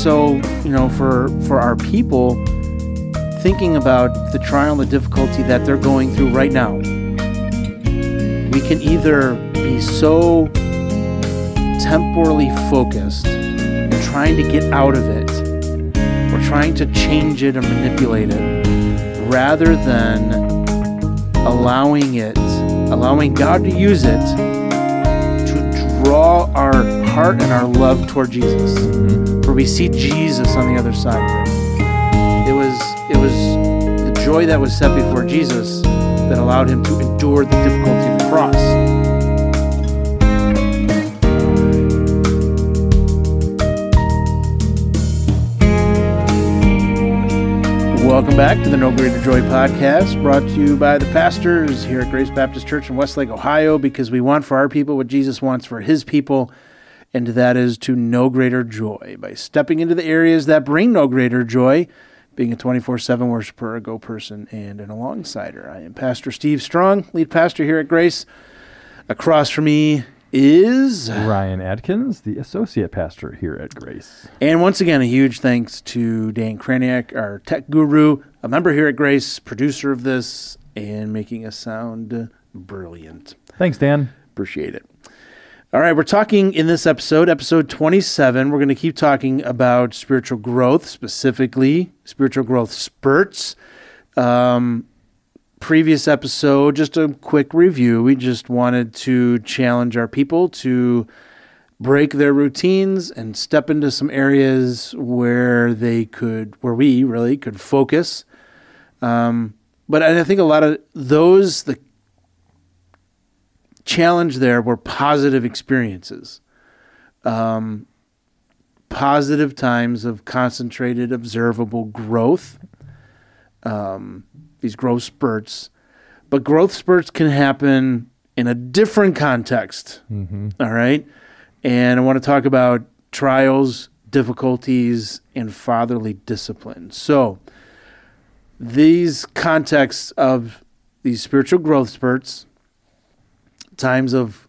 so you know for for our people thinking about the trial and the difficulty that they're going through right now we can either be so temporally focused and trying to get out of it or trying to change it or manipulate it rather than allowing it allowing god to use it to draw our heart and our love toward jesus mm-hmm. We see jesus on the other side. It was it was the joy that was set before jesus that allowed him to endure the difficulty of the cross. Welcome back to the Know Greater Joy podcast, brought to you by the pastors here at Grace Baptist Church in Westlake, Ohio, because we want for our people what Jesus wants for his people, and that is to know greater joy by stepping into the areas that bring no greater joy, being a 24 7 worshiper, a go person, and an alongsider. I am Pastor Steve Strong, lead pastor here at Grace. Across from me is Ryan Adkins, the associate pastor here at Grace. And once again, a huge thanks to Dan Kraniak, our tech guru, a member here at Grace, producer of this, and making us sound brilliant. Thanks, Dan. Appreciate it. All right, we're talking in this episode, episode 27. We're going to keep talking about spiritual growth, specifically spiritual growth spurts. Um, previous episode, just a quick review. We just wanted to challenge our people to break their routines and step into some areas where they could, where we really could focus. Um, but I think a lot of those, the challenge there were positive experiences. Um, positive times of concentrated, observable growth. Um, these growth spurts. But growth spurts can happen in a different context. Mm-hmm. All right. And I want to talk about trials, difficulties, and fatherly discipline. So, these contexts of these spiritual growth spurts, times of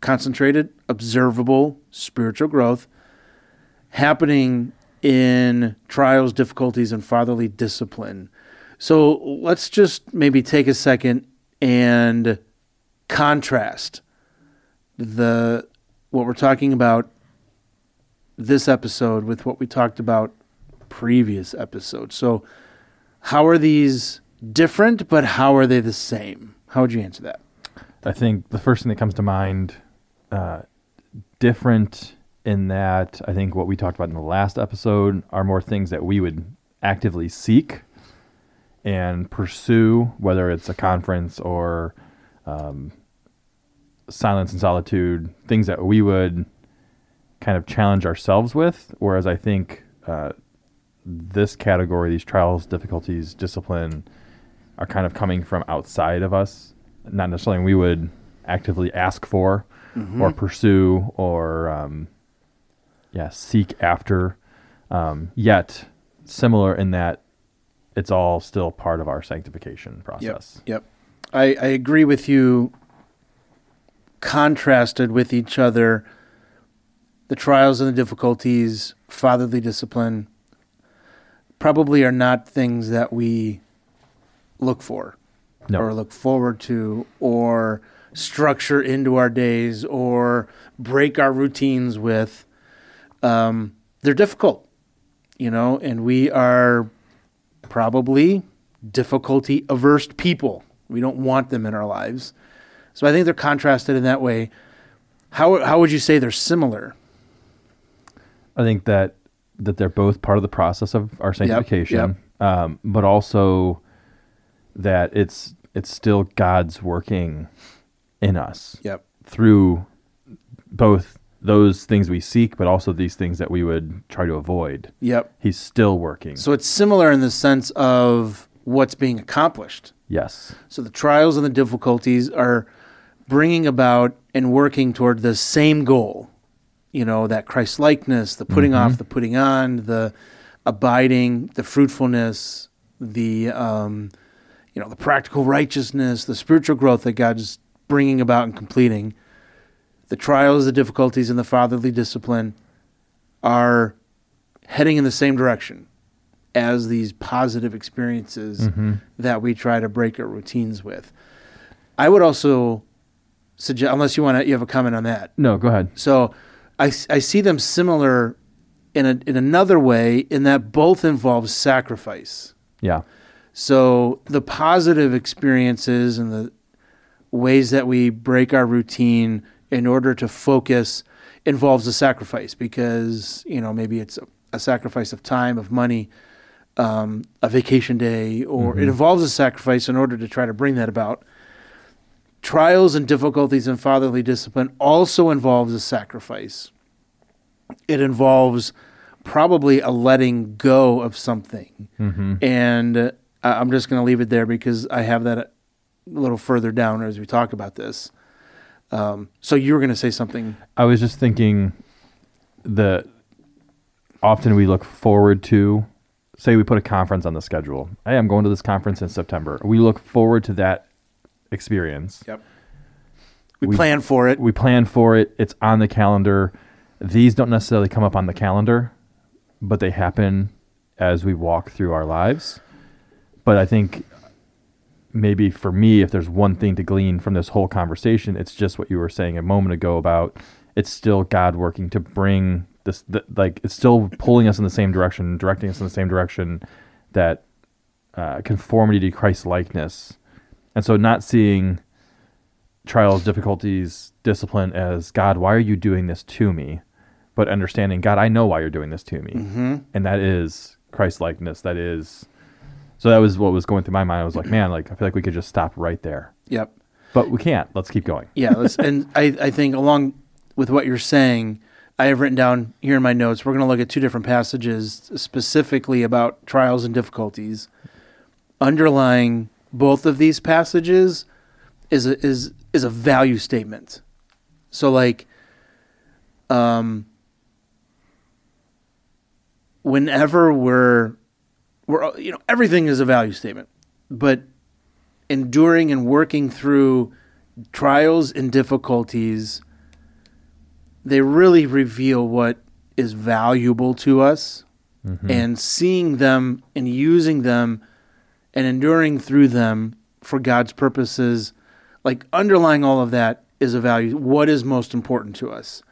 concentrated, observable spiritual growth, happening in trials, difficulties, and fatherly discipline. So let's just maybe take a second and contrast the what we're talking about this episode with what we talked about previous episodes. So how are these different, but how are they the same? How would you answer that? I think the first thing that comes to mind, uh, different in that I think what we talked about in the last episode are more things that we would actively seek and pursue, whether it's a conference or um, silence and solitude, things that we would kind of challenge ourselves with. Whereas I think uh, this category, these trials, difficulties, discipline, are kind of coming from outside of us, not necessarily we would actively ask for Mm-hmm. or pursue or um, yeah seek after. Um, yet similar in that it's all still part of our sanctification process. Yep. I, I agree with you. Contrasted with each other, the trials and the difficulties, fatherly discipline, probably are not things that we look for No. or look forward to or structure into our days or break our routines with. Um, they're difficult, you know, and we are probably difficulty averse people. We don't want them in our lives. So I think they're contrasted in that way. How how would you say they're similar? I think that that they're both part of the process of our sanctification, Um, but also that it's it's still God's working in us Yep. through both those things we seek, but also these things that we would try to avoid. Yep. He's still working. So it's similar in the sense of what's being accomplished. yes, So the trials and the difficulties are bringing about and working toward the same goal. You know, that Christ likeness, the putting off, the putting on, the abiding, the fruitfulness, the um, you know, the practical righteousness, the spiritual growth that God's bringing about and completing. The trials, the difficulties, and the fatherly discipline are heading in the same direction as these positive experiences mm-hmm. that we try to break our routines with. I would also suggest, unless you want to, you have a comment on that. No, go ahead. So I, I see them similar in, a, in another way in that both involve sacrifice. Yeah. So the positive experiences and the ways that we break our routine in order to focus involves a sacrifice because, you know, maybe it's a, a sacrifice of time, of money, um, a vacation day, or it involves a sacrifice in order to try to bring that about. Trials and difficulties in fatherly discipline also involves a sacrifice. It involves probably a letting go of something. Mm-hmm. And uh, I- I'm just going to leave it there because I have that a little further down as we talk about this. Um, so you were going to say something. I was just thinking that often we look forward to, say, we put a conference on the schedule. Hey, I'm going to this conference in September. We look forward to that experience. Yep. We, We- plan for it. We plan for it, it's on the calendar. These don't necessarily come up on the calendar, but they happen as we walk through our lives. But I think maybe for me, if there's one thing to glean from this whole conversation, it's just what you were saying a moment ago about it's still God working to bring this, th- like, it's still pulling us in the same direction, directing us in the same direction that uh, conformity to Christ likeness. And so not seeing trials, difficulties, discipline as God, why are you doing this to me? But understanding, God, I know why you're doing this to me. Mm-hmm. And that is Christ likeness. That is. So that was what was going through my mind. I was like, man, like I feel like we could just stop right there. Yep. But we can't. Let's keep going. Yeah. Let's, and I, I think along with what you're saying, I have written down here in my notes, we're going to look at two different passages specifically about trials and difficulties. Underlying both of these passages is a, is is a value statement. So like um whenever we're we're you know everything is a value statement. But enduring and working through trials and difficulties they really reveal what is valuable to us mm-hmm. and seeing them and using them and enduring through them for God's purposes like underlying all of that is a value what is most important to us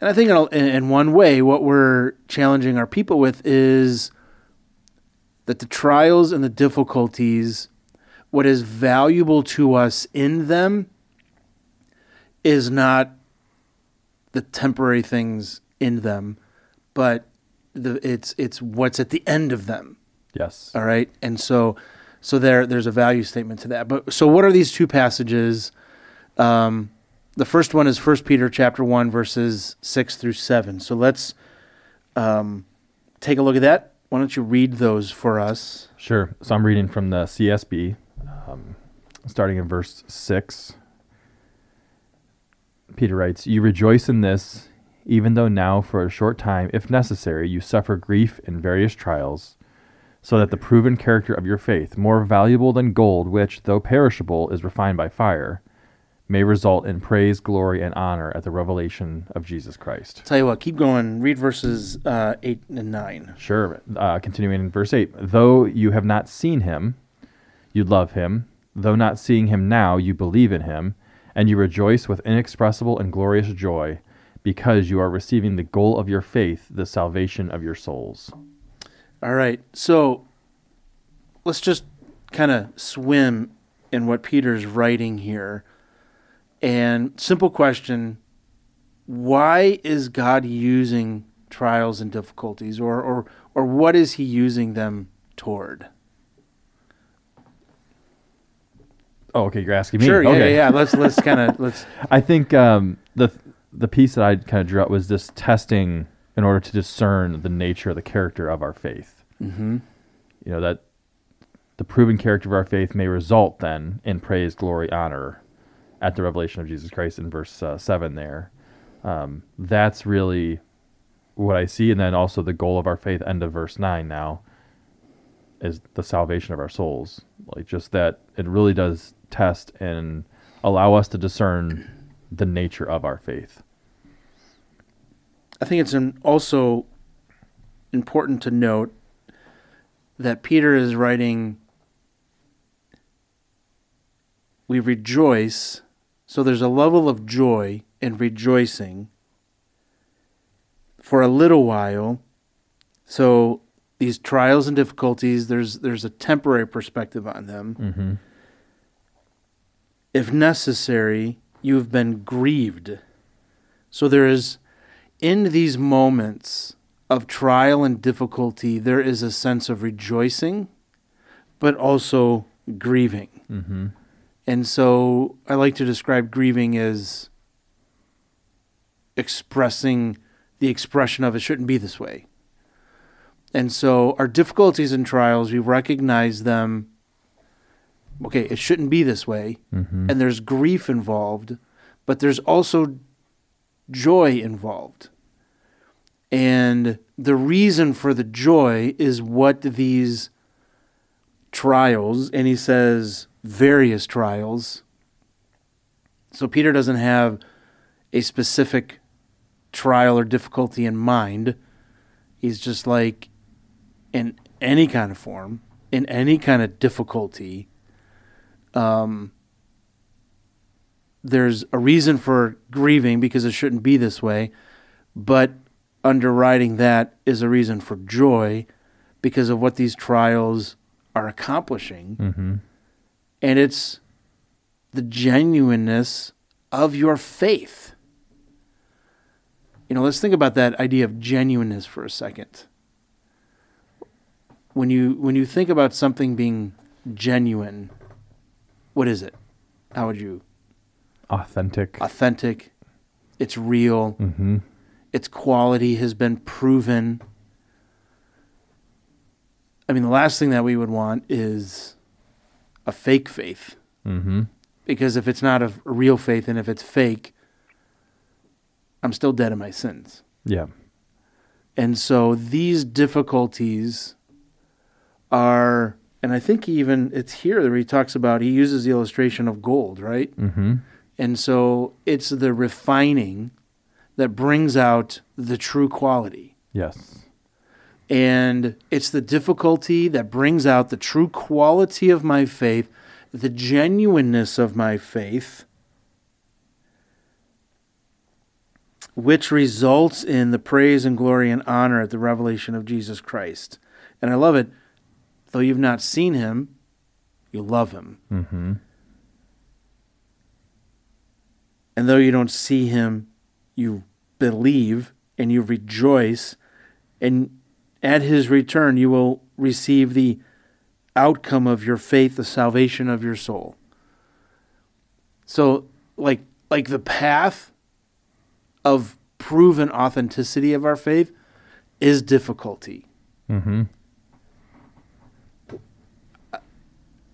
and I think in, a- in in one way what we're challenging our people with is that the trials and the difficulties what is valuable to us in them is not the temporary things in them, but the it's it's what's at the end of them. Yes. All right, and so so there there's a value statement to that. But so what are these two passages? Um, the first one is First Peter chapter one verses six through seven. So let's um, take a look at that. Why don't you read those for us? Sure. So I'm reading from the CSB, um, starting in verse 6. Peter writes, You rejoice in this, even though now, for a short time, if necessary, you suffer grief in various trials, so that the proven character of your faith, more valuable than gold, which, though perishable, is refined by fire, may result in praise, glory, and honor at the revelation of Jesus Christ. Tell you what, keep going. Read verses uh, eight and nine. Sure. Uh, continuing in verse 8 Though you have not seen him, you love him. Though not seeing him now, you believe in him, and you rejoice with inexpressible and glorious joy, because you are receiving the goal of your faith, the salvation of your souls. All right. So let's just kind of swim in what Peter's writing here. And simple question why is God using trials and difficulties or or or what is he using them toward? Oh, okay. You're asking me. Sure, yeah, okay. yeah, yeah. Let's let's kind of let's I think um, the the piece that I kind of drew out was this testing in order to discern the nature of the character of our faith. mm-hmm. You know that the proven character of our faith may result then in praise, glory, honor at the revelation of Jesus Christ in verse uh, seven. There, um, that's really what I see, and then also the goal of our faith. End of verse nine. Now is the salvation of our souls. Like just that, it really does test and allow us to discern the nature of our faith. I think it's also important to note that Peter is writing, we rejoice. So there's a level of joy and rejoicing for a little while. So these trials and difficulties, there's there's a temporary perspective on them. Mm-hmm. If necessary, you've been grieved. So there is in these moments of trial and difficulty, there is a sense of rejoicing, but also grieving. Mm-hmm. And so I like to describe grieving as expressing the expression of it shouldn't be this way. And so our difficulties and trials, we recognize them. Okay, it shouldn't be this way. Mm-hmm. And there's grief involved, but there's also joy involved. And the reason for the joy is what these trials, and he says various trials. So Peter doesn't have a specific trial or difficulty in mind. He's just like, in any kind of form, in any kind of difficulty, um, there's a reason for grieving because it shouldn't be this way, but underwriting that is a reason for joy because of what these trials are accomplishing. Mm-hmm. And it's the genuineness of your faith. You know, let's think about that idea of genuineness for a second. When you when you think about something being genuine, what is it? How would you Authentic. authentic? It's real. mm-hmm. its quality has been proven. I mean, the last thing that we would want is a fake faith. Mm-hmm. Because if it's not a real faith and if it's fake, I'm still dead in my sins. Yeah. And so these difficulties are, and I think even it's here where he talks about, he uses the illustration of gold, right? Mm-hmm. And so it's the refining that brings out the true quality. Yes. And it's the difficulty that brings out the true quality of my faith, the genuineness of my faith, which results in the praise and glory and honor at the revelation of Jesus Christ. And I love it. Though you've not seen him, you love him. Mm-hmm. And though you don't see him, you believe and you rejoice. And at his return, you will receive the outcome of your faith, the salvation of your soul. So, like, like the path of proven authenticity of our faith is difficulty. Mm-hmm.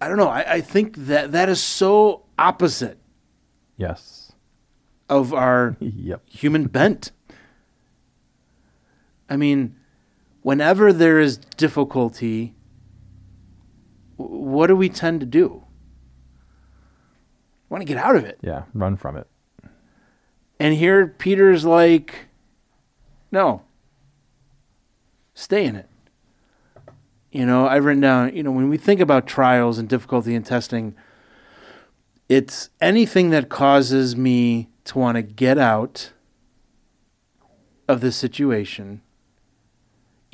I don't know. I, I think that that is so opposite Yes. of our Yep. human bent. I mean, whenever there is difficulty, what do we tend to do? Want to get out of it. Yeah. Run from it. And here Peter's like, no, stay in it. You know, I've written down, you know, when we think about trials and difficulty and testing, it's anything that causes me to want to get out of the situation,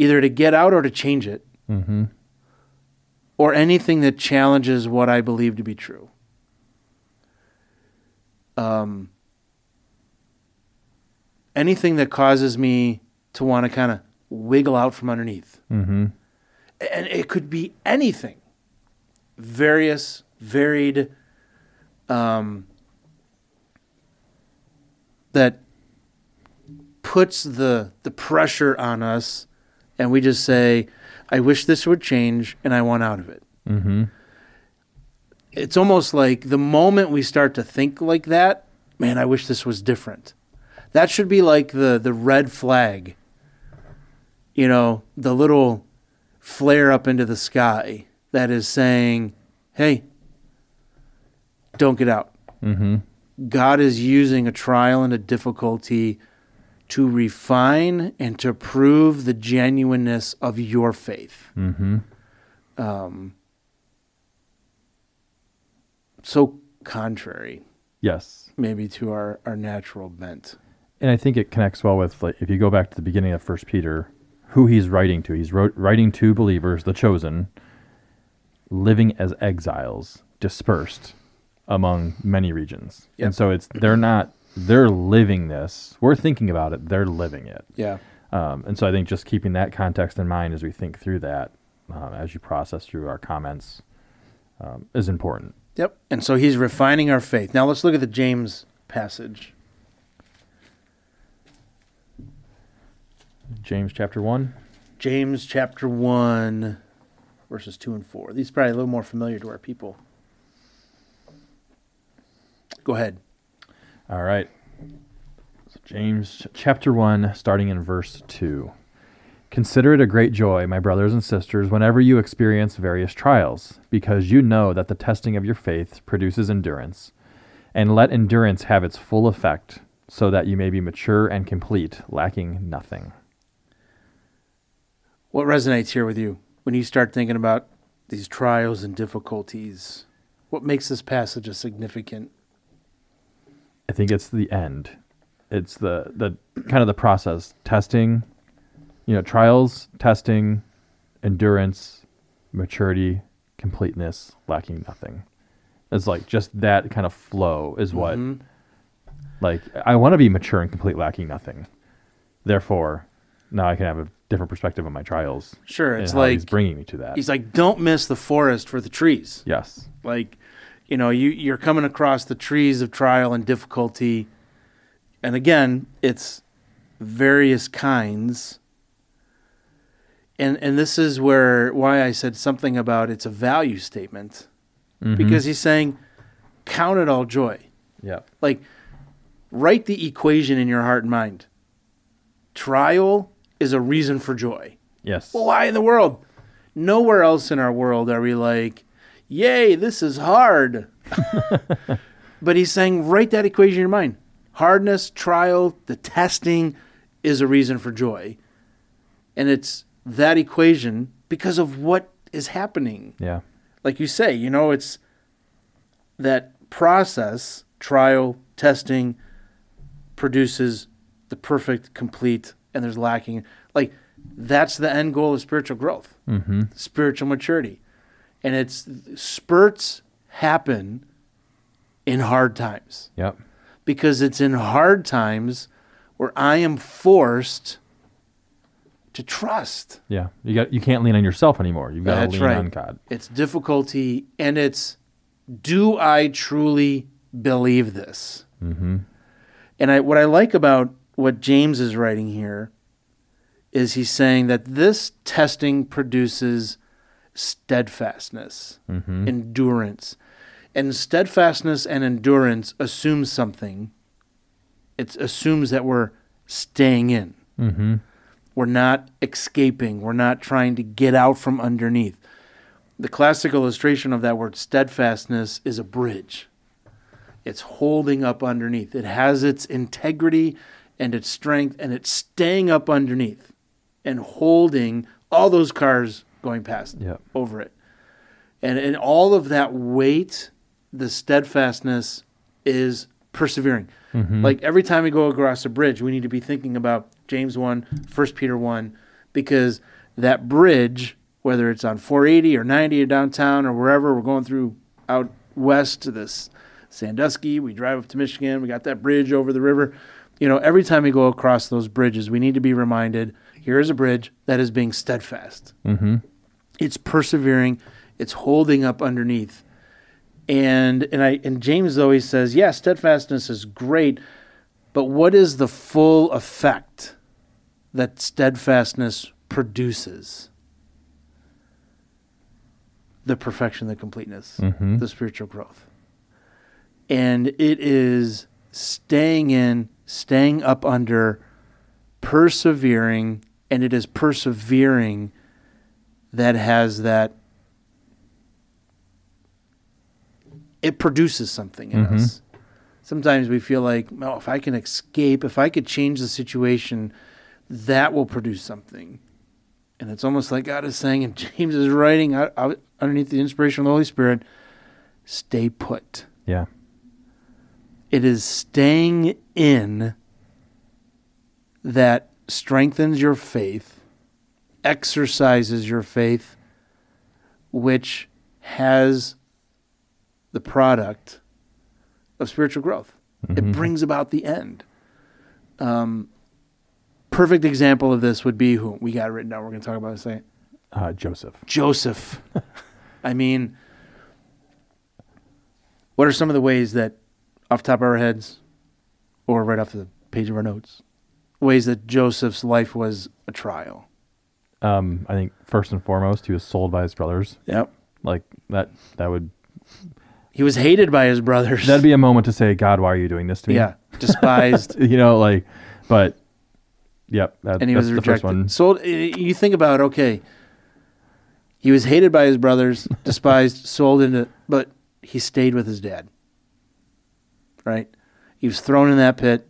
either to get out or to change it, Mm-hmm. or anything that challenges what I believe to be true. Um, anything that causes me to want to kind of wiggle out from underneath. Mm-hmm. And it could be anything, various, varied, um, that puts the the pressure on us, and we just say, "I wish this would change, and I want out of it." Mm-hmm. it's almost like the moment we start to think like that, man, I wish this was different. That should be like the the red flag. You know, the little flare up into the sky that is saying, "Hey, don't get out." Mm-hmm. God is using a trial and a difficulty to refine and to prove the genuineness of your faith. Mm-hmm. Um, so contrary, Yes. maybe, to our, our natural bent. And I think it connects well with like if you go back to the beginning of First Peter, who he's writing to. He's wrote, writing to believers, the chosen, living as exiles, dispersed among many regions. Yep. And so it's they're not they're living this. We're thinking about it. They're living it. Yeah. Um, and so I think just keeping that context in mind as we think through that, um, as you process through our comments, um, is important. Yep. And so he's refining our faith. Now let's look at the James passage. James chapter one. James chapter 1, verses 2 and 4. These are probably a little more familiar to our people. Go ahead. All right. So James chapter 1, starting in verse 2. Consider it a great joy, my brothers and sisters, whenever you experience various trials, because you know that the testing of your faith produces endurance. And let endurance have its full effect, so that you may be mature and complete, lacking nothing. What resonates here with you when you start thinking about these trials and difficulties? What makes this passage a significant? I think it's the end. It's the the kind of the process, testing, you know, trials, testing, endurance, maturity, completeness, lacking nothing. It's like just that kind of flow is what Mhm. like I want to be mature and complete, lacking nothing. Therefore, now I can have a different perspective on my trials. Sure, it's like he's bringing me to that. he's like, don't miss the forest for the trees. yes. Like, you know, you you're coming across the trees of trial and difficulty, and again, it's various kinds. And and this is where why I said something about it's a value statement Mhm. because he's saying, count it all joy. yeah. Like, write the equation in your heart and mind. Trial is a reason for joy. Yes. Well, why in the world? Nowhere else in our world are we like, yay, this is hard. but he's saying, write that equation in your mind. Hardness, trial, the testing is a reason for joy. And it's that equation because of what is happening. yeah. Like you say, you know, it's that process, trial, testing, produces the perfect, complete, and there's lacking. Like, that's the end goal of spiritual growth, Mm-hmm. spiritual maturity. And it's spurts happen in hard times Yep. because it's in hard times where I am forced to trust. Yeah. You got you can't lean on yourself anymore. You've got to lean right. on God. It's difficulty and it's do I truly believe this? Mm-hmm. And I, what I like about what James is writing here is he's saying that this testing produces steadfastness, Mm-hmm. endurance. And steadfastness and endurance assumes something. It assumes that we're staying in. Mm-hmm. We're not escaping. We're not trying to get out from underneath. The classic illustration of that word steadfastness is a bridge. It's holding up underneath. It has its integrity and its strength, and it's staying up underneath and holding all those cars going past over it. And and all of that weight, the steadfastness is persevering. Mhm. Like every time we go across a bridge, we need to be thinking about James 1, 1 Peter 1, because that bridge, whether it's on 480 or 90 or downtown or wherever, we're going through out west to this Sandusky, we drive up to Michigan, we got that bridge over the river. You know, every time we go across those bridges, we need to be reminded here is a bridge that is being steadfast Mm-hmm. It's persevering. It's holding up underneath. And and i and james always says yeah steadfastness is great but what is the full effect that steadfastness produces? The perfection the completeness Mm-hmm. the spiritual growth. And it is staying in staying up under persevering and it is persevering that has that it produces something in Mhm. us Sometimes we feel like, oh, if I can escape, if I could change the situation, that will produce something. And it's almost like God is saying, and James is writing out, out underneath the inspiration of the Holy Spirit, stay put. Yeah. It is staying in that strengthens your faith, exercises your faith, which has the product of spiritual growth. It Mhm. brings about the end. Um, perfect example of this would be who we got it written down. We're going to talk about in a second. Uh, Joseph. Joseph. I mean, what are some of the ways that, off the top of our heads, or right off the page of our notes, ways that Joseph's life was a trial? Um, I think first and foremost, he was sold by his brothers. Yep. Like that. That would He was hated by his brothers. that'd be a moment to say, God, why are you doing this to me? yeah, despised, you know, like, but, yep, that, and he that's was the first one. rejected. Sold. You think about okay. He was hated by his brothers, despised, sold into, but he stayed with his dad. Right? He was thrown in that pit.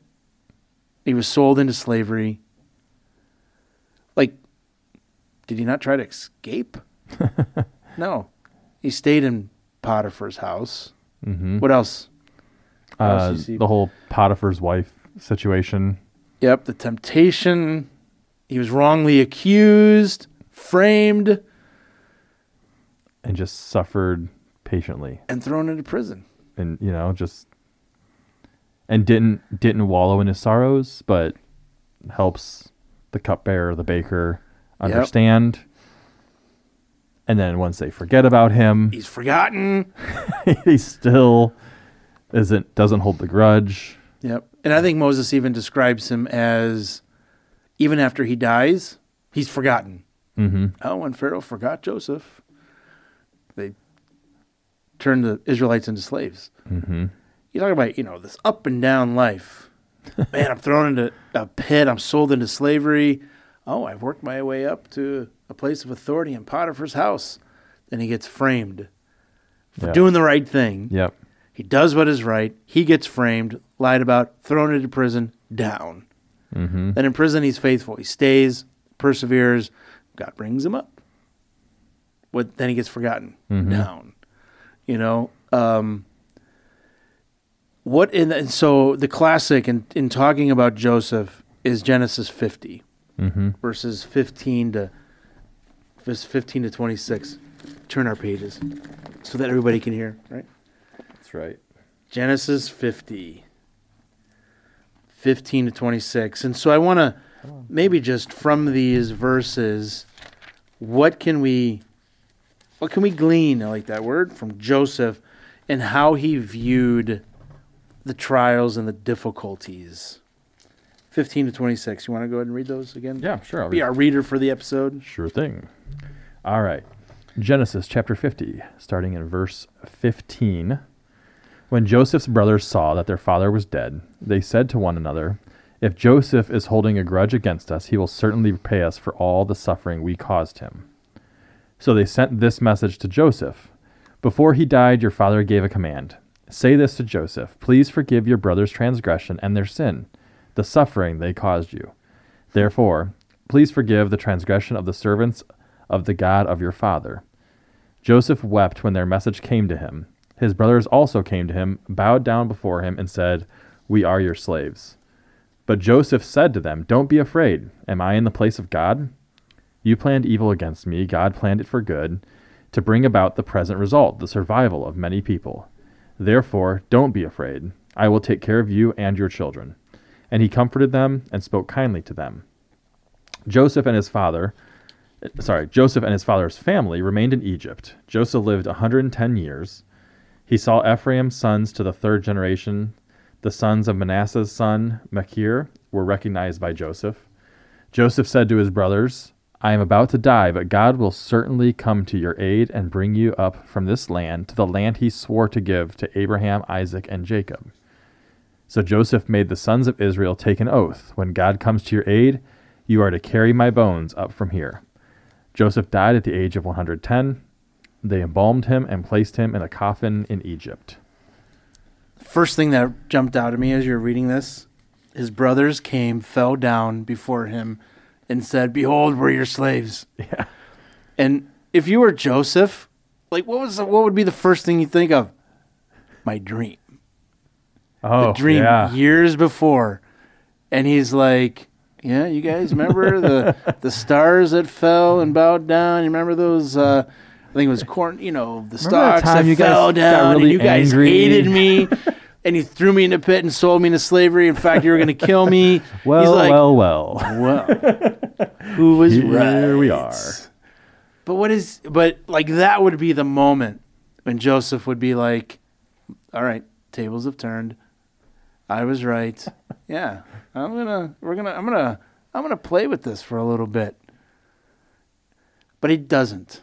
He was sold into slavery. Like, did he not try to escape? no. He stayed in Potiphar's house. hmm What else? What Uh, see? the whole Potiphar's wife situation. Yep, the temptation. He was wrongly accused, framed, and just suffered patiently and thrown into prison. and you know just and didn't didn't wallow in his sorrows but helps the cupbearer the baker Yep. understand and then once they forget about him He's forgotten. he still isn't doesn't hold the grudge Yep. And I think Moses even describes him as even after he dies, he's forgotten. mm-hmm Oh, when Pharaoh forgot Joseph, they turned the Israelites into slaves. mm-hmm You talk about, you know, this up and down life. Man, I'm thrown into a pit. I'm sold into slavery. Oh, I've worked my way up to a place of authority in Potiphar's house. Then he gets framed for Yeah. doing the right thing. yep He does what is right. He gets framed, lied about, thrown into prison, down. mm-hmm Then in prison, he's faithful. He stays, perseveres. God brings him up. What then he gets forgotten, Mhm. down. You know, um, what in and so the classic in in talking about Joseph is Genesis fifty mm-hmm verses fifteen to verse fifteen to twenty six. Turn our pages so that everybody can hear. Right. that's right Genesis 50, 15 to 26. And so I want to maybe just from these verses, what can we, what can we glean? I like that word from Joseph and how he viewed the trials and the difficulties. 15 to 26. You want to go ahead and read those again? yeah sure I'll Be read- our reader for the episode. Sure thing. All right. Genesis chapter 50, starting in verse 15. When Joseph's brothers saw that their father was dead, they said to one another, If Joseph is holding a grudge against us, he will certainly repay us for all the suffering we caused him. So they sent this message to Joseph Before he died, your father gave a command. Say this to Joseph Please forgive your brother's transgression and their sin, the suffering they caused you. Therefore, please forgive the transgression of the servants of the God of your father. Joseph wept when their message came to him. His brothers also came to him, bowed down before him, and said, We are your slaves. But Joseph said to them, Don't be afraid. Am I in the place of God? You planned evil against me, God planned it for good, to bring about the present result, the survival of many people. Therefore, don't be afraid. I will take care of you and your children. And he comforted them and spoke kindly to them. Joseph and his father, eh, sorry, Joseph and his father's family remained in Egypt. Joseph lived a 110 years. He saw Ephraim's sons to the third generation. The sons of Manasseh's son, Machir, were recognized by Joseph. Joseph said to his brothers, I am about to die, but God will certainly come to your aid and bring you up from this land to the land he swore to give to Abraham, Isaac, and Jacob. So Joseph made the sons of Israel take an oath When God comes to your aid, you are to carry my bones up from here. Joseph died at the age of 110. They embalmed him and placed him in a coffin in Egypt. first thing that jumped out at me as you're reading this, his brothers came, fell down before him, and said, "Behold, we're your slaves." Yeah. And if you were Joseph, like what was the, what would be the first thing you think of? My dream. Oh, the dream yeah. years before, and he's like, "Yeah, you guys remember the the stars that fell and bowed down? You remember those?" Uh, I think it was corn. You know, the that stalks time that you guys fell down, really and you guys angry? hated me. And you threw me in a pit and sold me into slavery. In fact, you were going to kill me. Well, like, well, well. well, who was Here right? we are. But what is? But like that would be the moment when Joseph would be like, "All right, tables have turned. I was right. Yeah, I'm gonna. We're gonna. I'm gonna. I'm gonna play with this for a little bit." But he doesn't,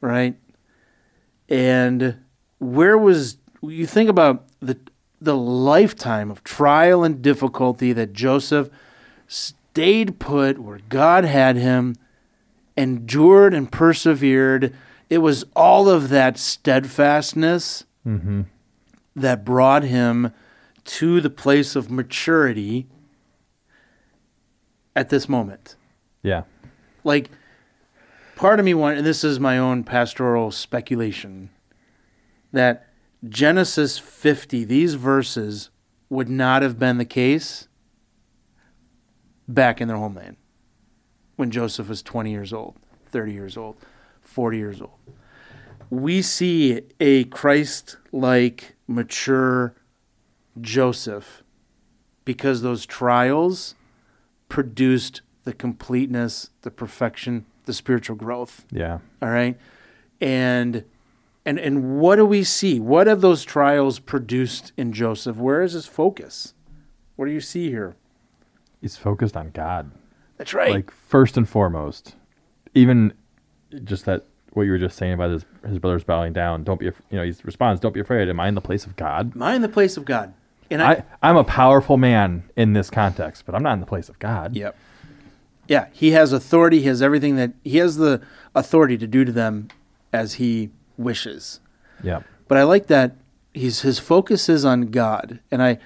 right? And where was you think about the the lifetime of trial and difficulty that Joseph stayed put where God had him, endured and persevered. It was all of that steadfastness Mm-hmm. that brought him to the place of maturity at this moment. Yeah. Like, part of me want, and this is my own pastoral speculation, that Genesis 50, these verses, would not have been the case back in their homeland when Joseph was 20 years old, 30 years old, 40 years old. We see a Christ like, mature Joseph because those trials produced the completeness, the perfection, the spiritual growth. Yeah. All right. And and and what do we see? What have those trials produced in Joseph? Where is his focus? What do you see here? He's focused on God. That's right. Like first and foremost. Even just that what you were just saying about his his brothers bowing down. Don't be you know, he responds, Don't be afraid. Am I in the place of God? Am I in the place of God? And I, I, I'm a powerful man in this context, but I'm not in the place of God. Yep. Yeah, he has authority. He has everything that he has the authority to do to them as he wishes. Yeah. But I like that he's his focus is on God, and I.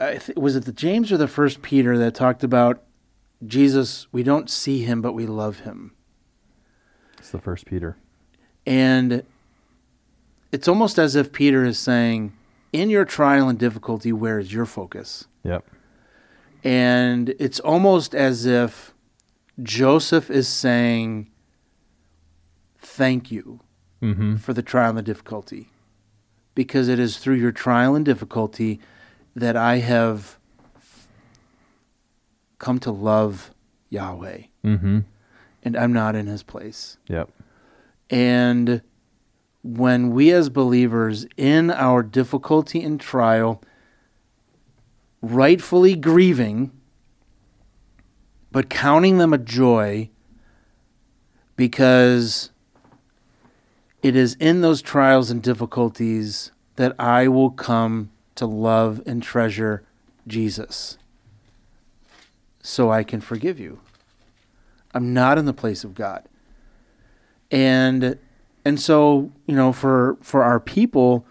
I th- was it the James or the First Peter that talked about Jesus? We don't see him, but we love him, It's the first Peter. and it's almost as if Peter is saying, "In your trial and difficulty, where is your focus?" Yep. And it's almost as if Joseph is saying, Thank you Mm-hmm. for the trial and the difficulty. Because it is through your trial and difficulty that I have come to love Yahweh. Mm-hmm. And I'm not in his place. Yep. And when we as believers, in our difficulty and trial, rightfully grieving, but counting them a joy because it is in those trials and difficulties that I will come to love and treasure Jesus so I can forgive you. I'm not in the place of God. And and so, you know, for for our people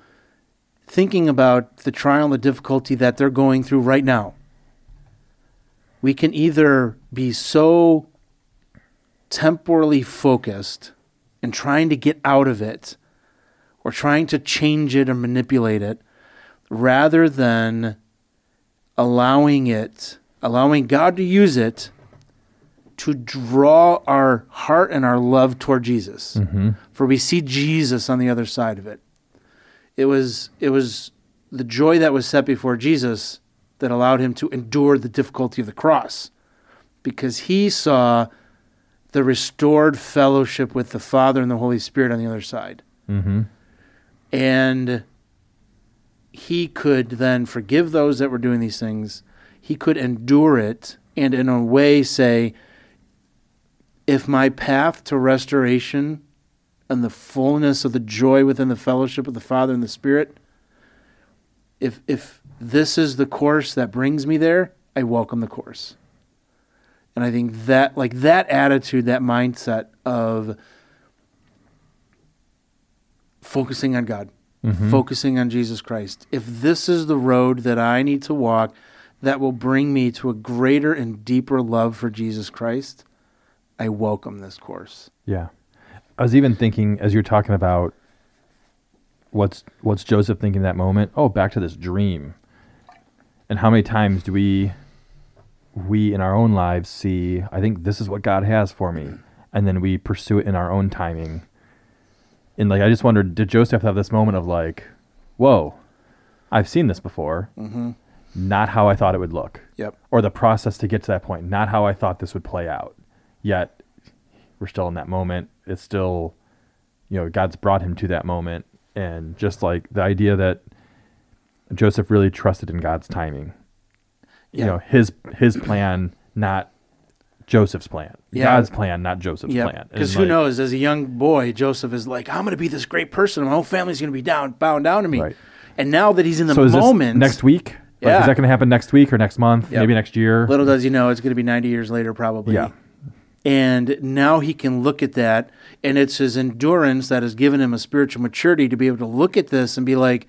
thinking about the trial the difficulty that they're going through right now, we can either be so temporally focused and trying to get out of it or trying to change it or manipulate it rather than allowing it, allowing God to use it to draw our heart and our love toward Jesus. Mm-hmm. For we see Jesus on the other side of it. It was it was the joy that was set before Jesus that allowed him to endure the difficulty of the cross because he saw the restored fellowship with the Father and the Holy Spirit on the other side. Mm-hmm. And he could then forgive those that were doing these things. He could endure it and, in a way, say, if my path to restoration and the fullness of the joy within the fellowship of the Father and the Spirit, if, if this is the course that brings me there, I welcome the course. And I think that, like that attitude, that mindset of focusing on God, mm-hmm. focusing on Jesus Christ. If this is the road that I need to walk that will bring me to a greater and deeper love for Jesus Christ, I welcome this course. Yeah. I was even thinking as you're talking about what's what's Joseph thinking in that moment? Oh, back to this dream. And how many times do we we in our own lives see, I think this is what God has for me, and then we pursue it in our own timing. And like I just wondered, did Joseph have this moment of like, whoa, I've seen this before. Mm-hmm. Not how I thought it would look. Yep. Or the process to get to that point, not how I thought this would play out. Yet we're still in that moment. It's still, you know, God's brought him to that moment. And just like the idea that Joseph really trusted in God's timing. Yeah. You know, his his plan, not Joseph's plan. Yeah. God's plan, not Joseph's plan. Yeah, And, because who like, knows? As a young boy, Joseph is like, "I'm going to be this great person. My whole family's going to be down, bowing down to me." Right. And now that he's in the So is moment, next week? Like, Yeah. is that going to happen next week or next month? Yep. Maybe next year? little does he know, it's going to be 90 years later, probably. Yeah. And now he can look at that, and it's his endurance that has given him a spiritual maturity to be able to look at this and be like,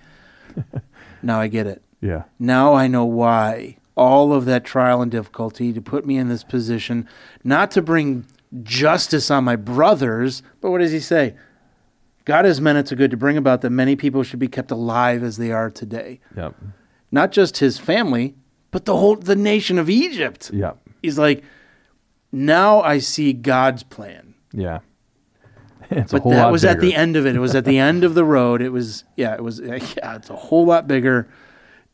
"Now I get it. Yeah. Now I know why." All of that trial and difficulty to put me in this position, not to bring justice on my brothers, but what does he say? God has meant it to good to bring about that many people should be kept alive as they are today. Yep. Not just his family, but the whole the nation of Egypt. Yep. He's like, now I see God's plan. Yeah. It's a But that was at the end of it. It was at the end of the road. It was yeah. It was yeah. It's a whole lot bigger,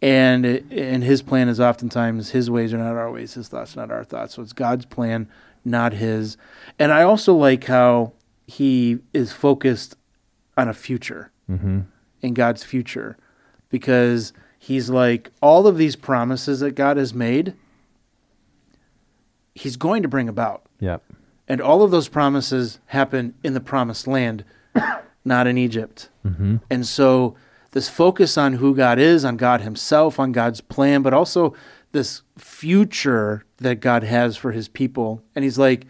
and it, and his plan is oftentimes his ways are not our ways. His thoughts not our thoughts. So it's God's plan, not his. And I also like how he is focused on a future Mm-hmm. in God's future, because he's like all of these promises that God has made. He's going to bring about. Yep. And all of those promises happen in the promised land, not in Egypt. Mm-hmm. And so, this focus on who God is, on God Himself, on God's plan, but also this future that God has for His people. And He's like,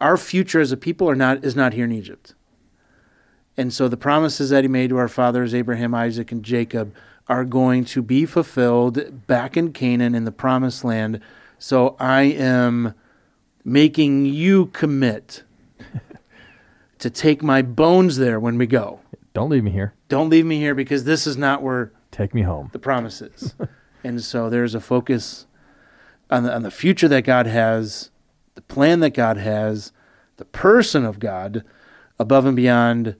our future as a people are not is not here in Egypt. And so the promises that He made to our fathers Abraham, Isaac, and Jacob are going to be fulfilled back in Canaan in the promised land. So I am making you commit to take my bones there when we go. Don't leave me here. Don't leave me here because this is not where Take me home. the promise is. and so there's a focus on the, on the future that God has, the plan that God has, the person of God above and beyond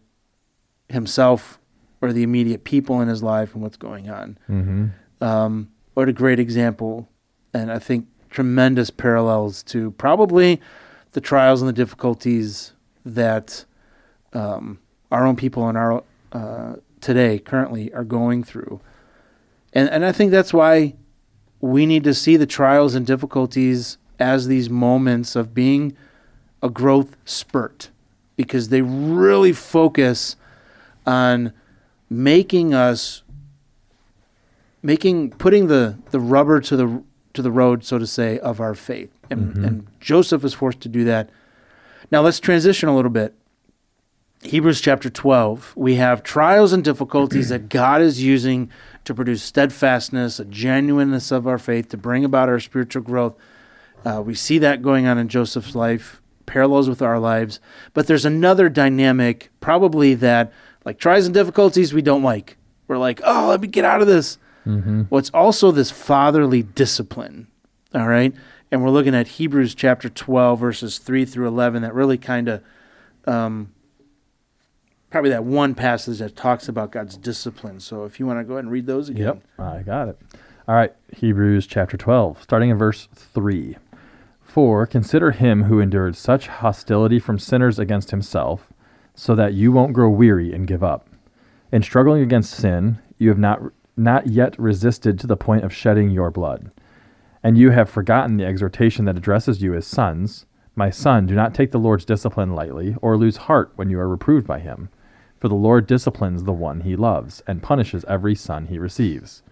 himself or the immediate people in his life and what's going on. Mm-hmm. Um, what a great example, and I think tremendous parallels to probably the trials and the difficulties that um, our own people in our uh, today currently are going through, and and I think that's why we need to see the trials and difficulties as these moments of being a growth spurt, because they really focus on making us making putting the the rubber to the to the road so to say of our faith. And Mhm. and Joseph was forced to do that. Now let's transition a little bit. Hebrews chapter 12 we have trials and difficulties that God is using to produce steadfastness a genuineness of our faith to bring about our spiritual growth. Uh, we see that going on in Joseph's life parallels with our lives. But there's another dynamic probably that like trials and difficulties we don't like. We're like oh let me get out of this Mm-hmm. well, it's also this fatherly discipline. All right. And we're looking at Hebrews chapter 12, verses 3 through 11, that really kind of, um, probably that one passage that talks about God's discipline. So if you want to go ahead and read those again. Yep, I got it. All right, Hebrews chapter 12, starting in verse 3. For consider him who endured such hostility from sinners against himself, so that you won't grow weary and give up. In struggling against sin, you have not not yet resisted to the point of shedding your blood. And you have forgotten the exhortation that addresses you as sons. My son, do not take the Lord's discipline lightly, or lose heart when you are reproved by him. For the Lord disciplines the one he loves, and punishes every son he receives.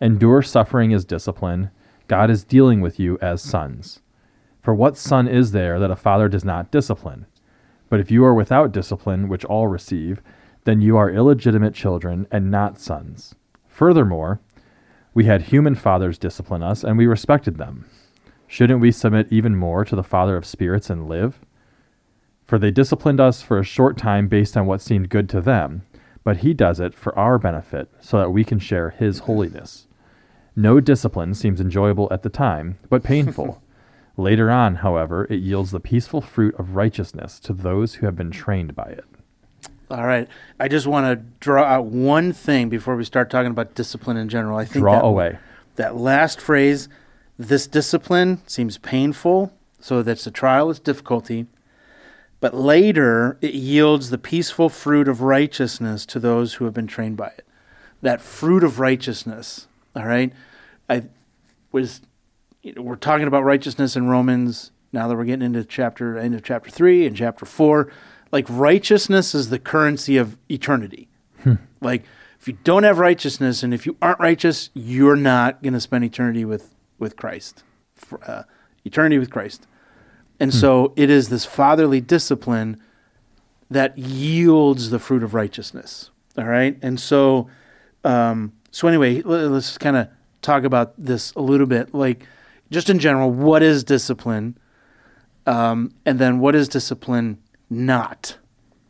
Endure suffering as discipline. God is dealing with you as sons. For what son is there that a father does not discipline? But if you are without discipline, which all receive, then you are illegitimate children and not sons. Furthermore, we had human fathers discipline us, and we respected them. Shouldn't we submit even more to the Father of spirits and live? For they disciplined us for a short time based on what seemed good to them, but he does it for our benefit so that we can share his holiness. No discipline seems enjoyable at the time, but painful. Later on, however, it yields the peaceful fruit of righteousness to those who have been trained by it. All right. I just want to draw out one thing before we start talking about discipline in general. I think Draw that, away. that last phrase, this discipline seems painful, so that's a trial, it's difficulty. But later, it yields the peaceful fruit of righteousness to those who have been trained by it. That fruit of righteousness, all right? I was, you know, we're talking about righteousness in Romans. Now that we're getting into chapter, end of chapter three and chapter four, like righteousness is the currency of eternity. Like, if you don't have righteousness and if you aren't righteous, you're not going to spend eternity with, with Christ, For, uh, eternity with Christ. And so it is this fatherly discipline that yields the fruit of righteousness. All right. And so, um, so anyway, let- let's kind of talk about this a little bit. Like, just in general, what is discipline? Um, and then what is discipline not?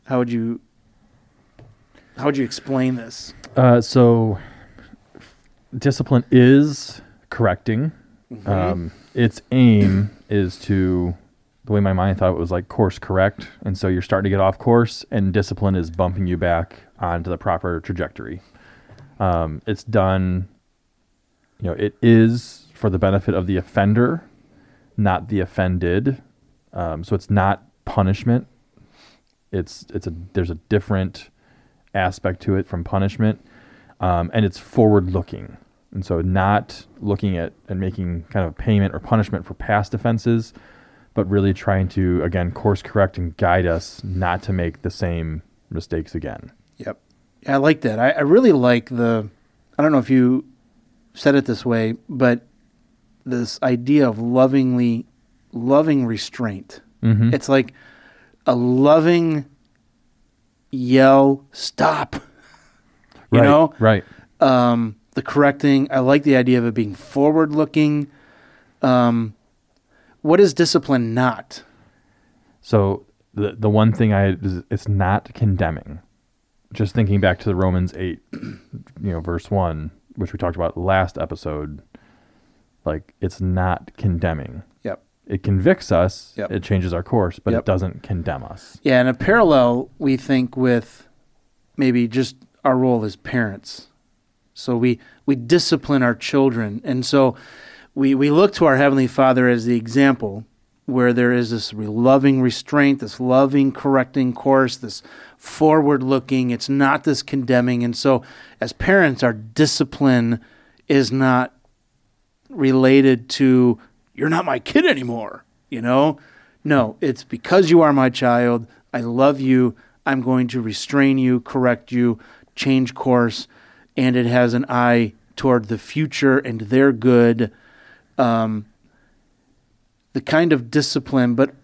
How would you, how would you explain this? Uh, so, discipline is correcting. Um, its aim is to, the way my mind thought it was like course correct. And so you're starting to get off course, and discipline is bumping you back onto the proper trajectory. Um, it's done, you know, it is for the benefit of the offender, not the offended. Um, so it's not punishment. It's it's a there's a different aspect to it from punishment, um, and it's forward looking. And so, not looking at and making kind of a payment or punishment for past offenses, but really trying to again course correct and guide us not to make the same mistakes again. Yep. I like that. I, I really like the, I don't know if you said it this way, but this idea of lovingly, loving restraint. Mm-hmm. It's like a loving yell, stop. You right, know, right? um, the correcting. I like the idea of it being forward looking. Um, what is discipline not? So the the one thing I it's not condemning. Just thinking back to the Romans eight, you know, verse one, which we talked about last episode. Like it's not condemning. Yep. It convicts us. Yep. It changes our course, but Yep. it doesn't condemn us. Yeah, and a parallel we think with maybe just our role as parents. So we we discipline our children, and so we we look to our heavenly Father as the example, where there is this loving restraint, this loving correcting course, this forward looking. It's not this condemning, and so as parents, our discipline is not related to you're not my kid anymore you know? No it's because you are my child i love you i'm going to restrain you correct you change course and it has an eye toward the future and their good um, the kind of discipline but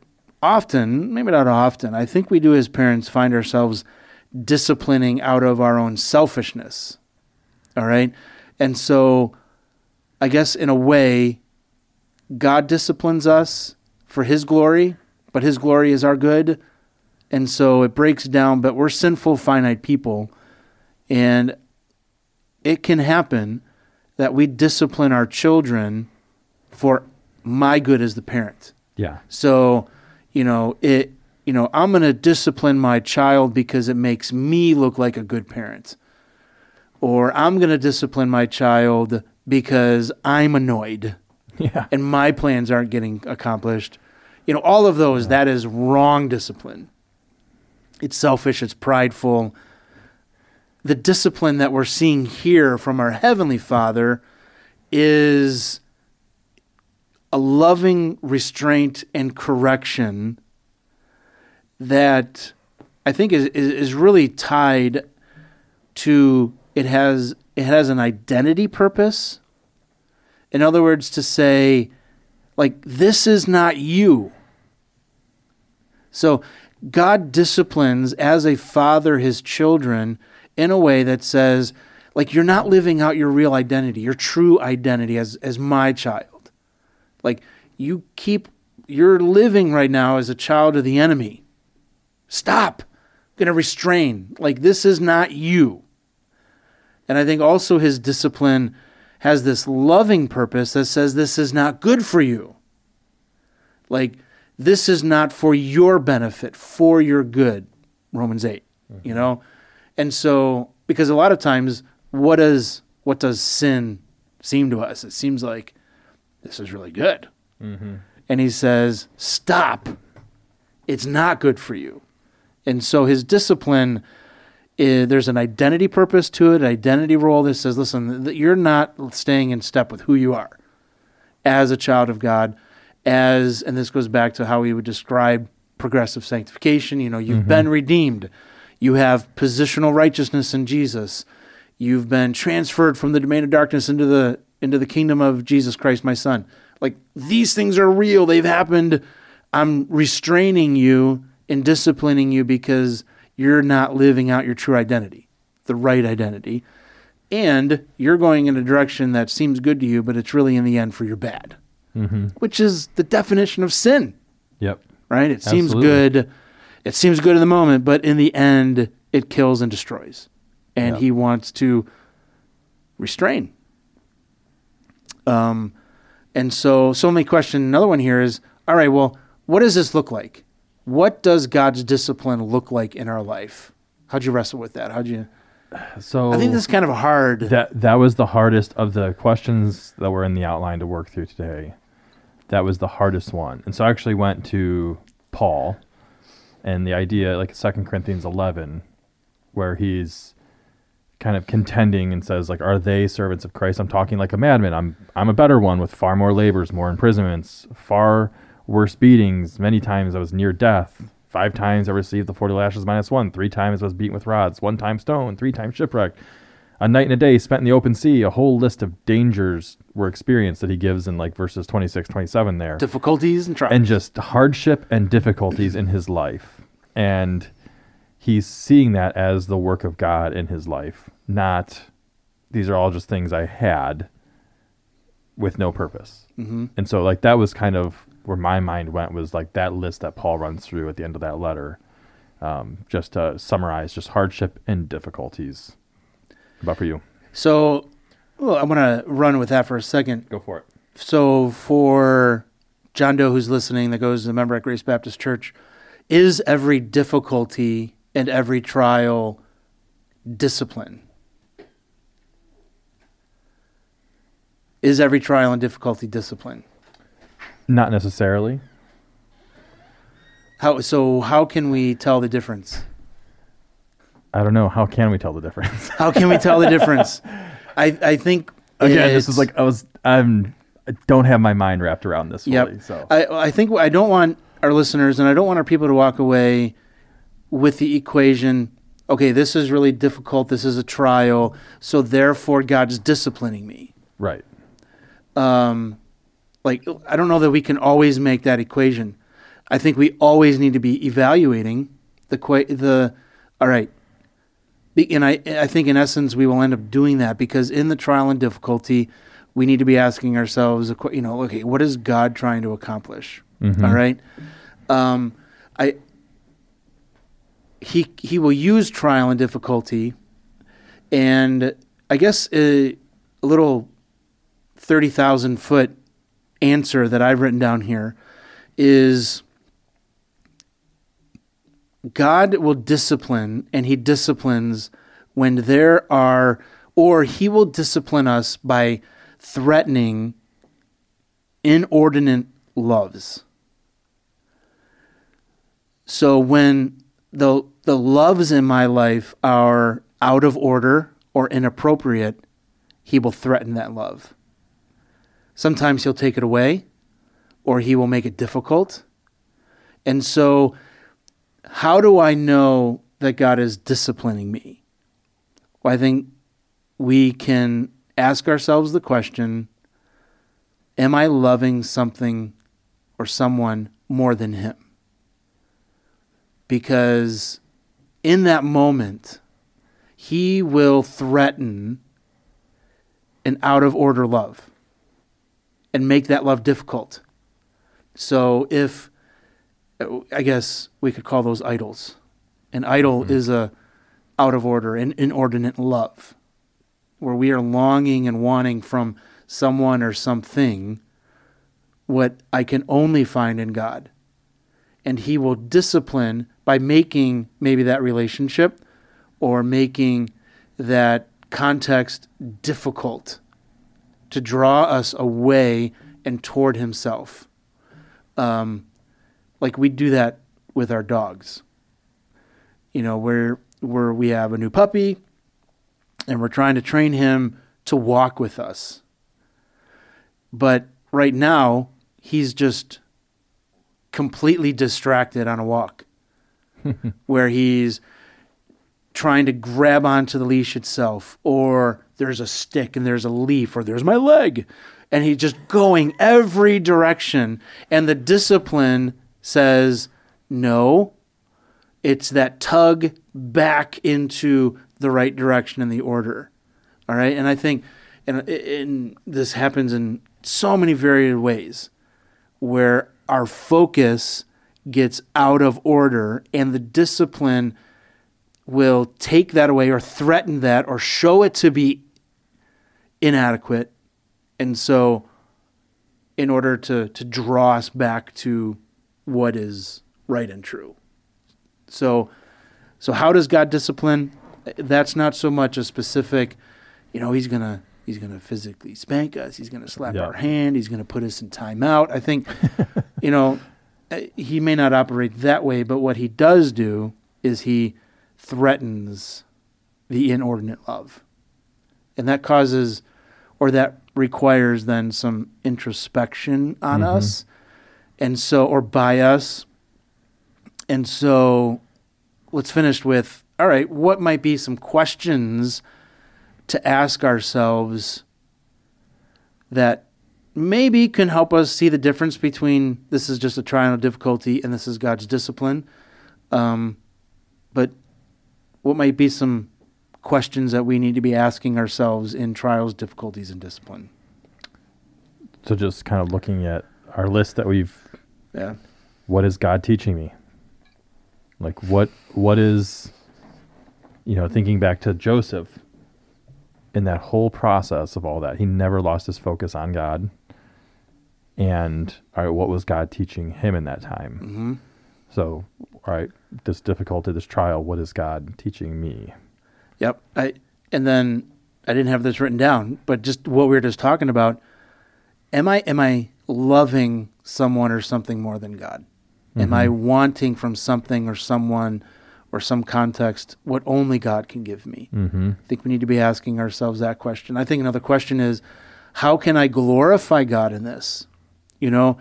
often maybe not often i think we do as parents find ourselves disciplining out of our own selfishness all right? And so I guess in a way, God disciplines us for His glory, but His glory is our good. And so it breaks down, but we're sinful, finite people. And it can happen that we discipline our children for my good as the parent. Yeah. So, you know, it you know, I'm going to discipline my child because it makes me look like a good parent. Or I'm going to discipline my child because I'm annoyed Yeah. and my plans aren't getting accomplished. You know, all of those that is wrong discipline. It's selfish, it's prideful. The discipline that we're seeing here from our heavenly Father is a loving restraint and correction that I think is, is, is really tied to it has it has an identity purpose. In other words, to say, like, this is not you. So God disciplines as a father his children in a way that says, like, you're not living out your real identity, your true identity as, as my child. Like, you keep, you're living right now as a child of the enemy. Stop. I'm going to restrain. Like, this is not you. And I think also his discipline has this loving purpose that says this is not good for you. Like, this is not for your benefit, for your good. Romans 8, mm-hmm. you know? And so, because a lot of times, what does what does sin seem to us? It seems like this is really good. Mm-hmm. And he says, Stop. It's not good for you. And so his discipline is, there's an identity purpose to it, an identity role that says, listen, you're not staying in step with who you are as a child of God, as, and this goes back to how we would describe progressive sanctification. You know, you've mm-hmm. been redeemed, you have positional righteousness in Jesus, you've been transferred from the domain of darkness into the into the kingdom of Jesus Christ, my son. Like these things are real, they've happened. I'm restraining you and disciplining you because you're not living out your true identity, the right identity. And you're going in a direction that seems good to you, but it's really in the end for your bad, mm-hmm. which is the definition of sin. Yep. Right? It Absolutely. seems good. It seems good in the moment, but in the end, it kills and destroys. And yep. he wants to restrain. Um, and so, so my question, another one here is, all right, well, what does this look like? What does God's discipline look like in our life? How'd you wrestle with that? How'd you? So I think this is kind of hard. That that was the hardest of the questions that were in the outline to work through today. That was the hardest one, and so I actually went to Paul, and the idea, like Second Corinthians eleven, where he's kind of contending and says like are they servants of Christ I'm talking like a madman I'm I'm a better one with far more labors more imprisonments far worse beatings. Many times I was near death. Five times I received the 40 lashes minus one. Three times I was beaten with rods. One time stone. Three times shipwrecked. A night and a day spent in the open sea. A whole list of dangers were experienced that he gives in like verses 26, 27 there. Difficulties and trials. And just hardship and difficulties in his life. And he's seeing that as the work of God in his life, not these are all just things I had with no purpose. Mm-hmm. And so, like, that was kind of where my mind went was like that list that Paul runs through at the end of that letter. Um, just to summarize, just hardship and difficulties. About for you? So, well, I'm gonna run with that for a second. Go for it. So, for John Doe who's listening, that goes to a member at Grace Baptist Church, is every difficulty and every trial discipline? Is every trial and difficulty discipline? Not necessarily. How so? How can we tell the difference? I don't know. How can we tell the difference? how can we tell the difference? I I think again, this is like I was I'm I don't have my mind wrapped around this. Yep. So I I think I don't want our listeners and I don't want our people to walk away with the equation. Okay, this is really difficult. This is a trial, so therefore God's disciplining me. Right. Um, like I don't know that we can always make that equation. I think we always need to be evaluating the the all right. And I I think in essence we will end up doing that because in the trial and difficulty, we need to be asking ourselves, you know, okay, what is God trying to accomplish? Mm-hmm. All right. Um, I he he will use trial and difficulty, and I guess a, a little thirty thousand foot answer that I've written down here is God will discipline, and He disciplines when there are, or He will discipline us by threatening inordinate loves. So when the the loves in my life are out of order or inappropriate, he will threaten that love. Sometimes he'll take it away or he will make it difficult. And so, how do I know that God is disciplining me? Well, I think we can ask ourselves the question Am I loving something or someone more than Him? because in that moment, he will threaten an out of order love and make that love difficult. So if I guess we could call those idols. An idol Mm-hmm. is a out of order, an inordinate love, where we are longing and wanting from someone or something what I can only find in God. And He will discipline by making maybe that relationship or making that context difficult to draw us away and toward Himself. Um, like we do that with our dogs. You know, where where we have a new puppy and we're trying to train him to walk with us. But right now, he's just completely distracted on a walk where he's trying to grab onto the leash itself or there's a stick and there's a leaf or there's my leg. And he's just going every direction. And the discipline says no it's that tug back into the right direction in the order. All right? And i think and, and this happens in so many varied ways where our focus gets out of order and the discipline will take that away or threaten that or show it to be inadequate. And so in order to to draw us back to what is right and true. So so how does god discipline? That's not so much a specific you know he's gonna he's gonna physically spank us he's gonna slap Yeah. our hand he's gonna put us in timeout. I think you know he may not operate that way but what he does do is he threatens the inordinate love and that causes or that requires then some introspection on Mhm. us and so or by us and so let's finish with all right what might be some questions to ask ourselves that maybe can help us see the difference between this is just a trial of difficulty and this is god's discipline um, but what might be some questions that we need to be asking ourselves in trials difficulties and discipline So just kind of looking at our list that we've yeah what is God teaching me? Like what what is you know, thinking back to Joseph in that whole process of all that, he never lost his focus on God. And all right, what was God teaching him in that time? hmm So, all right, this difficulty, this trial, what is God teaching me? Yep. I and then I didn't have this written down, but just what we were just talking about. Am I am I loving someone or something more than God? Am I wanting from something or someone or some context what only God can give me? Mm-hmm. I think we need to be asking ourselves that question. I think another question is, how can I glorify God in this? You know,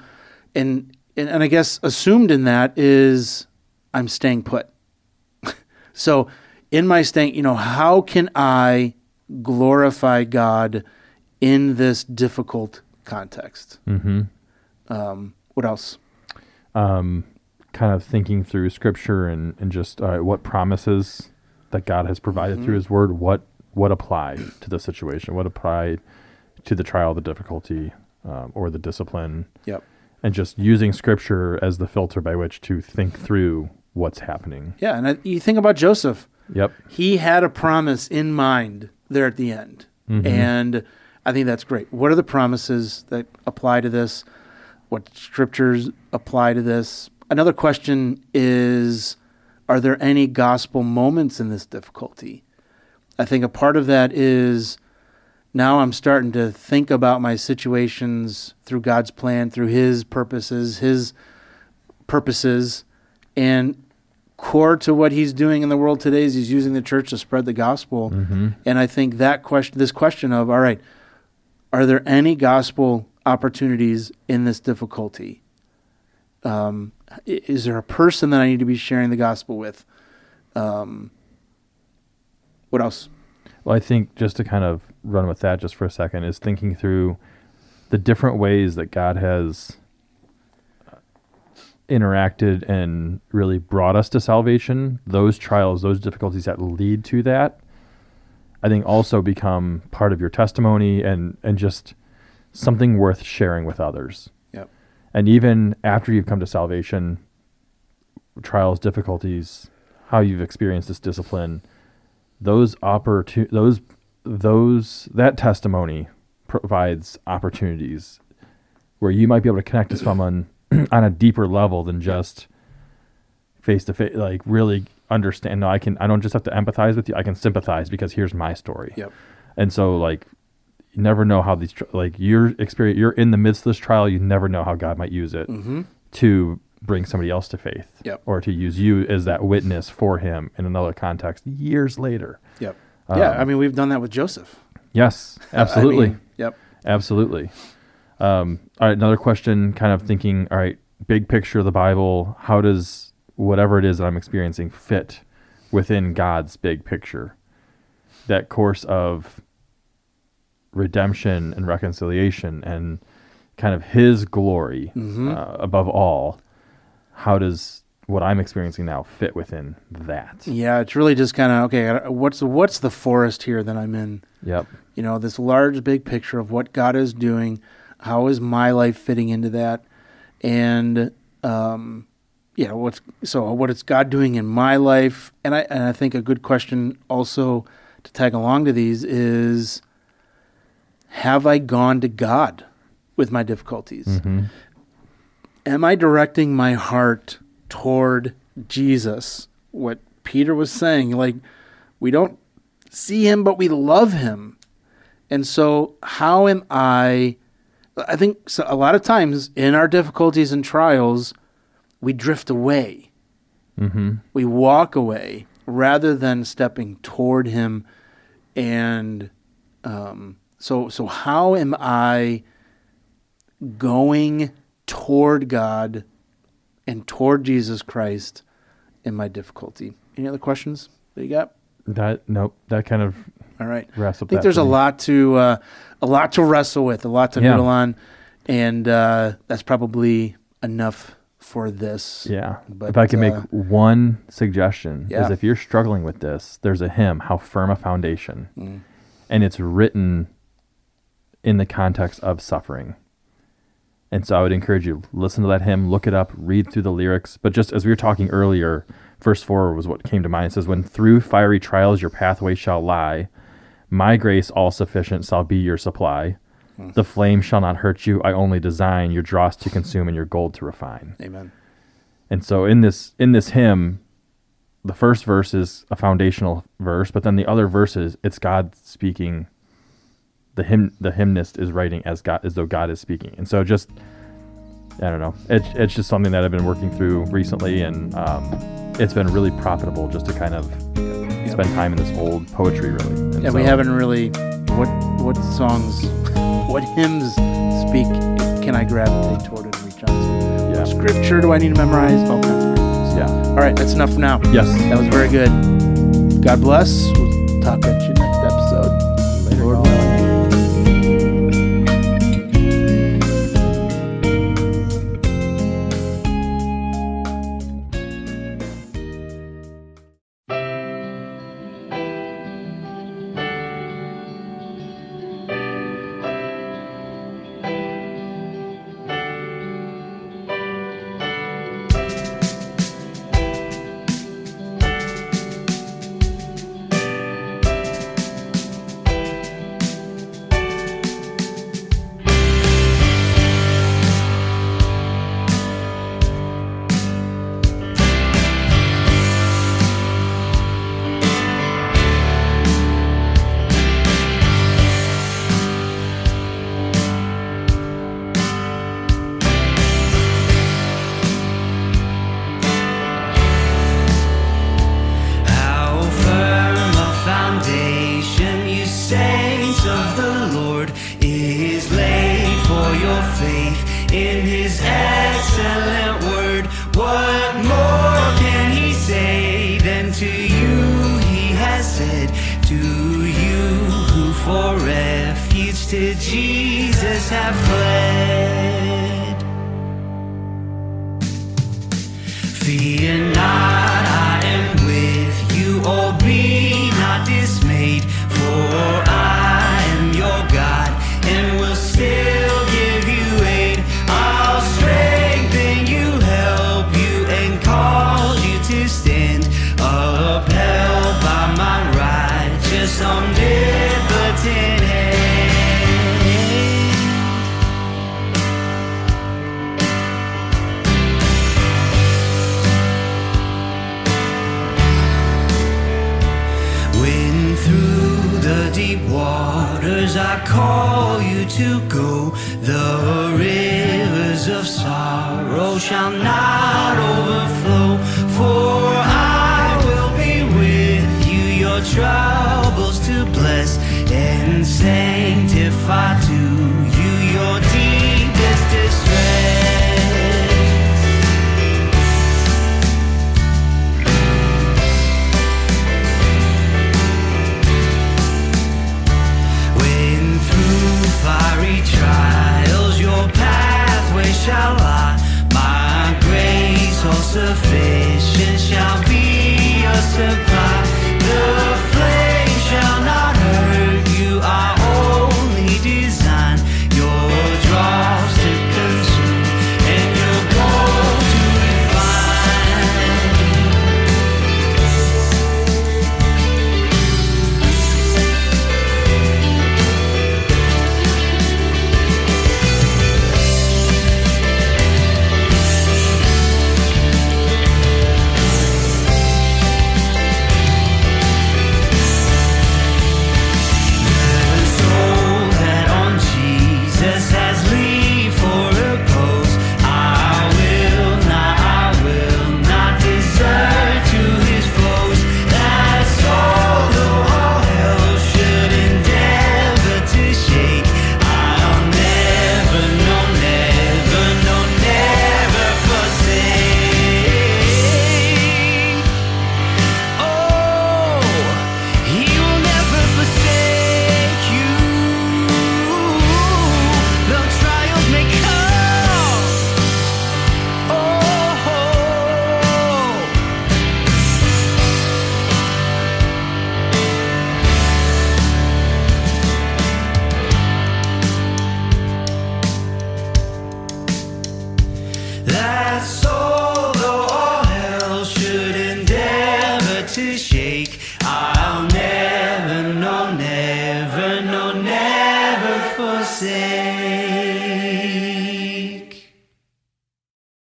and and, and I guess assumed in that is I'm staying put. so in my staying, you know, how can I glorify God in this difficult context? Mm-hmm. Um, what else? um, kind of thinking through scripture and, and just uh, what promises that God has provided through his word, what, what apply to the situation, what apply to the trial, the difficulty, um, or the discipline, Yep. and just using scripture as the filter by which to think through what's happening. Yeah, and I, you think about Joseph. Yep. he had a promise in mind there at the end. Mhm. And I think that's great. What are the promises that apply to this? What scriptures apply to this? Another question is Are there any gospel moments in this difficulty? I think a part of that is now I'm starting to think about my situations through God's plan, through His purposes, His purposes, and core to what He's doing in the world today is He's using the church to spread the gospel. Mm-hmm. And I think that question, this question of, all right, are there any gospel opportunities in this difficulty? Um, is there a person that I need to be sharing the gospel with? Um, what else? Well, I think just to kind of run with that just for a second is thinking through the different ways that God has interacted and really brought us to salvation, those trials, those difficulties that lead to that, I think also become part of your testimony and and just something worth sharing with others. Yep. And even after you've come to salvation, trials, difficulties, how you've experienced this discipline, those opportu- those those that testimony provides opportunities where you might be able to connect to someone on a deeper level than just face to face like really understand no i can i don't just have to empathize with you i can sympathize because here's my story Yep. and so like you never know how these like your experience you're in the midst of this trial you never know how god might use it Mm-hmm. to bring somebody else to faith Yep. or to use you as that witness for him in another context years later Yep. yeah. Um, I mean, we've done that with Joseph. yes I absolutely mean, yep. Absolutely. Um, all right, another question. Kind of thinking. All right, big picture of the Bible. How does whatever it is that I'm experiencing fit within God's big picture? That course of redemption and reconciliation and kind of His glory Mhm. uh, above all. How does what I'm experiencing now fit within that? Yeah. It's really just kind of okay. What's what's the forest here that I'm in? Yep. you know this large big picture of what god is doing how is my life fitting into that and um know what's so what is god doing in my life and i and i think a good question also to tag along to these is have i gone to god with my difficulties hmm am I directing my heart toward Jesus? What Peter was saying, like, we don't see him, but we love him. And so, how am I? I think so a lot of times in our difficulties and trials, we drift away. hmm We walk away rather than stepping toward him. And um, so, so how am I going toward God and toward Jesus Christ in my difficulty? Any other questions that you got? That nope. That kind of All right. I think there's a lot to uh, a lot to wrestle with, a lot to Yeah. noodle on, and uh, that's probably enough for this. Yeah. But, if I can make uh, one suggestion, yeah. is if you're struggling with this, there's a hymn, How Firm a Foundation, Mm. and it's written in the context of suffering. And so I would encourage you, listen to that hymn, look it up, read through the lyrics. But just as we were talking earlier, verse 4 was what came to mind. It says, When through fiery trials your pathway shall lie, my grace all sufficient shall be your supply. Hmm. The flame shall not hurt you. I only design your dross to consume and your gold to refine. Amen. And so in this in this hymn, the first verse is a foundational verse, but then the other verses, it's God speaking. The hymn the hymnist is writing as God as though God is speaking. And so just I don't know. It's it's just something that I've been working through recently and um, it's been really profitable just to kind of. Spend time in this old poetry really. And And we haven't really what what songs, what hymns speak can I gravitate toward and reach out to? Yeah. Scripture do I need to memorize? All kinds of things. Yeah. All right, that's enough for now. Yes. That was very good. God bless. We'll talk at you next episode.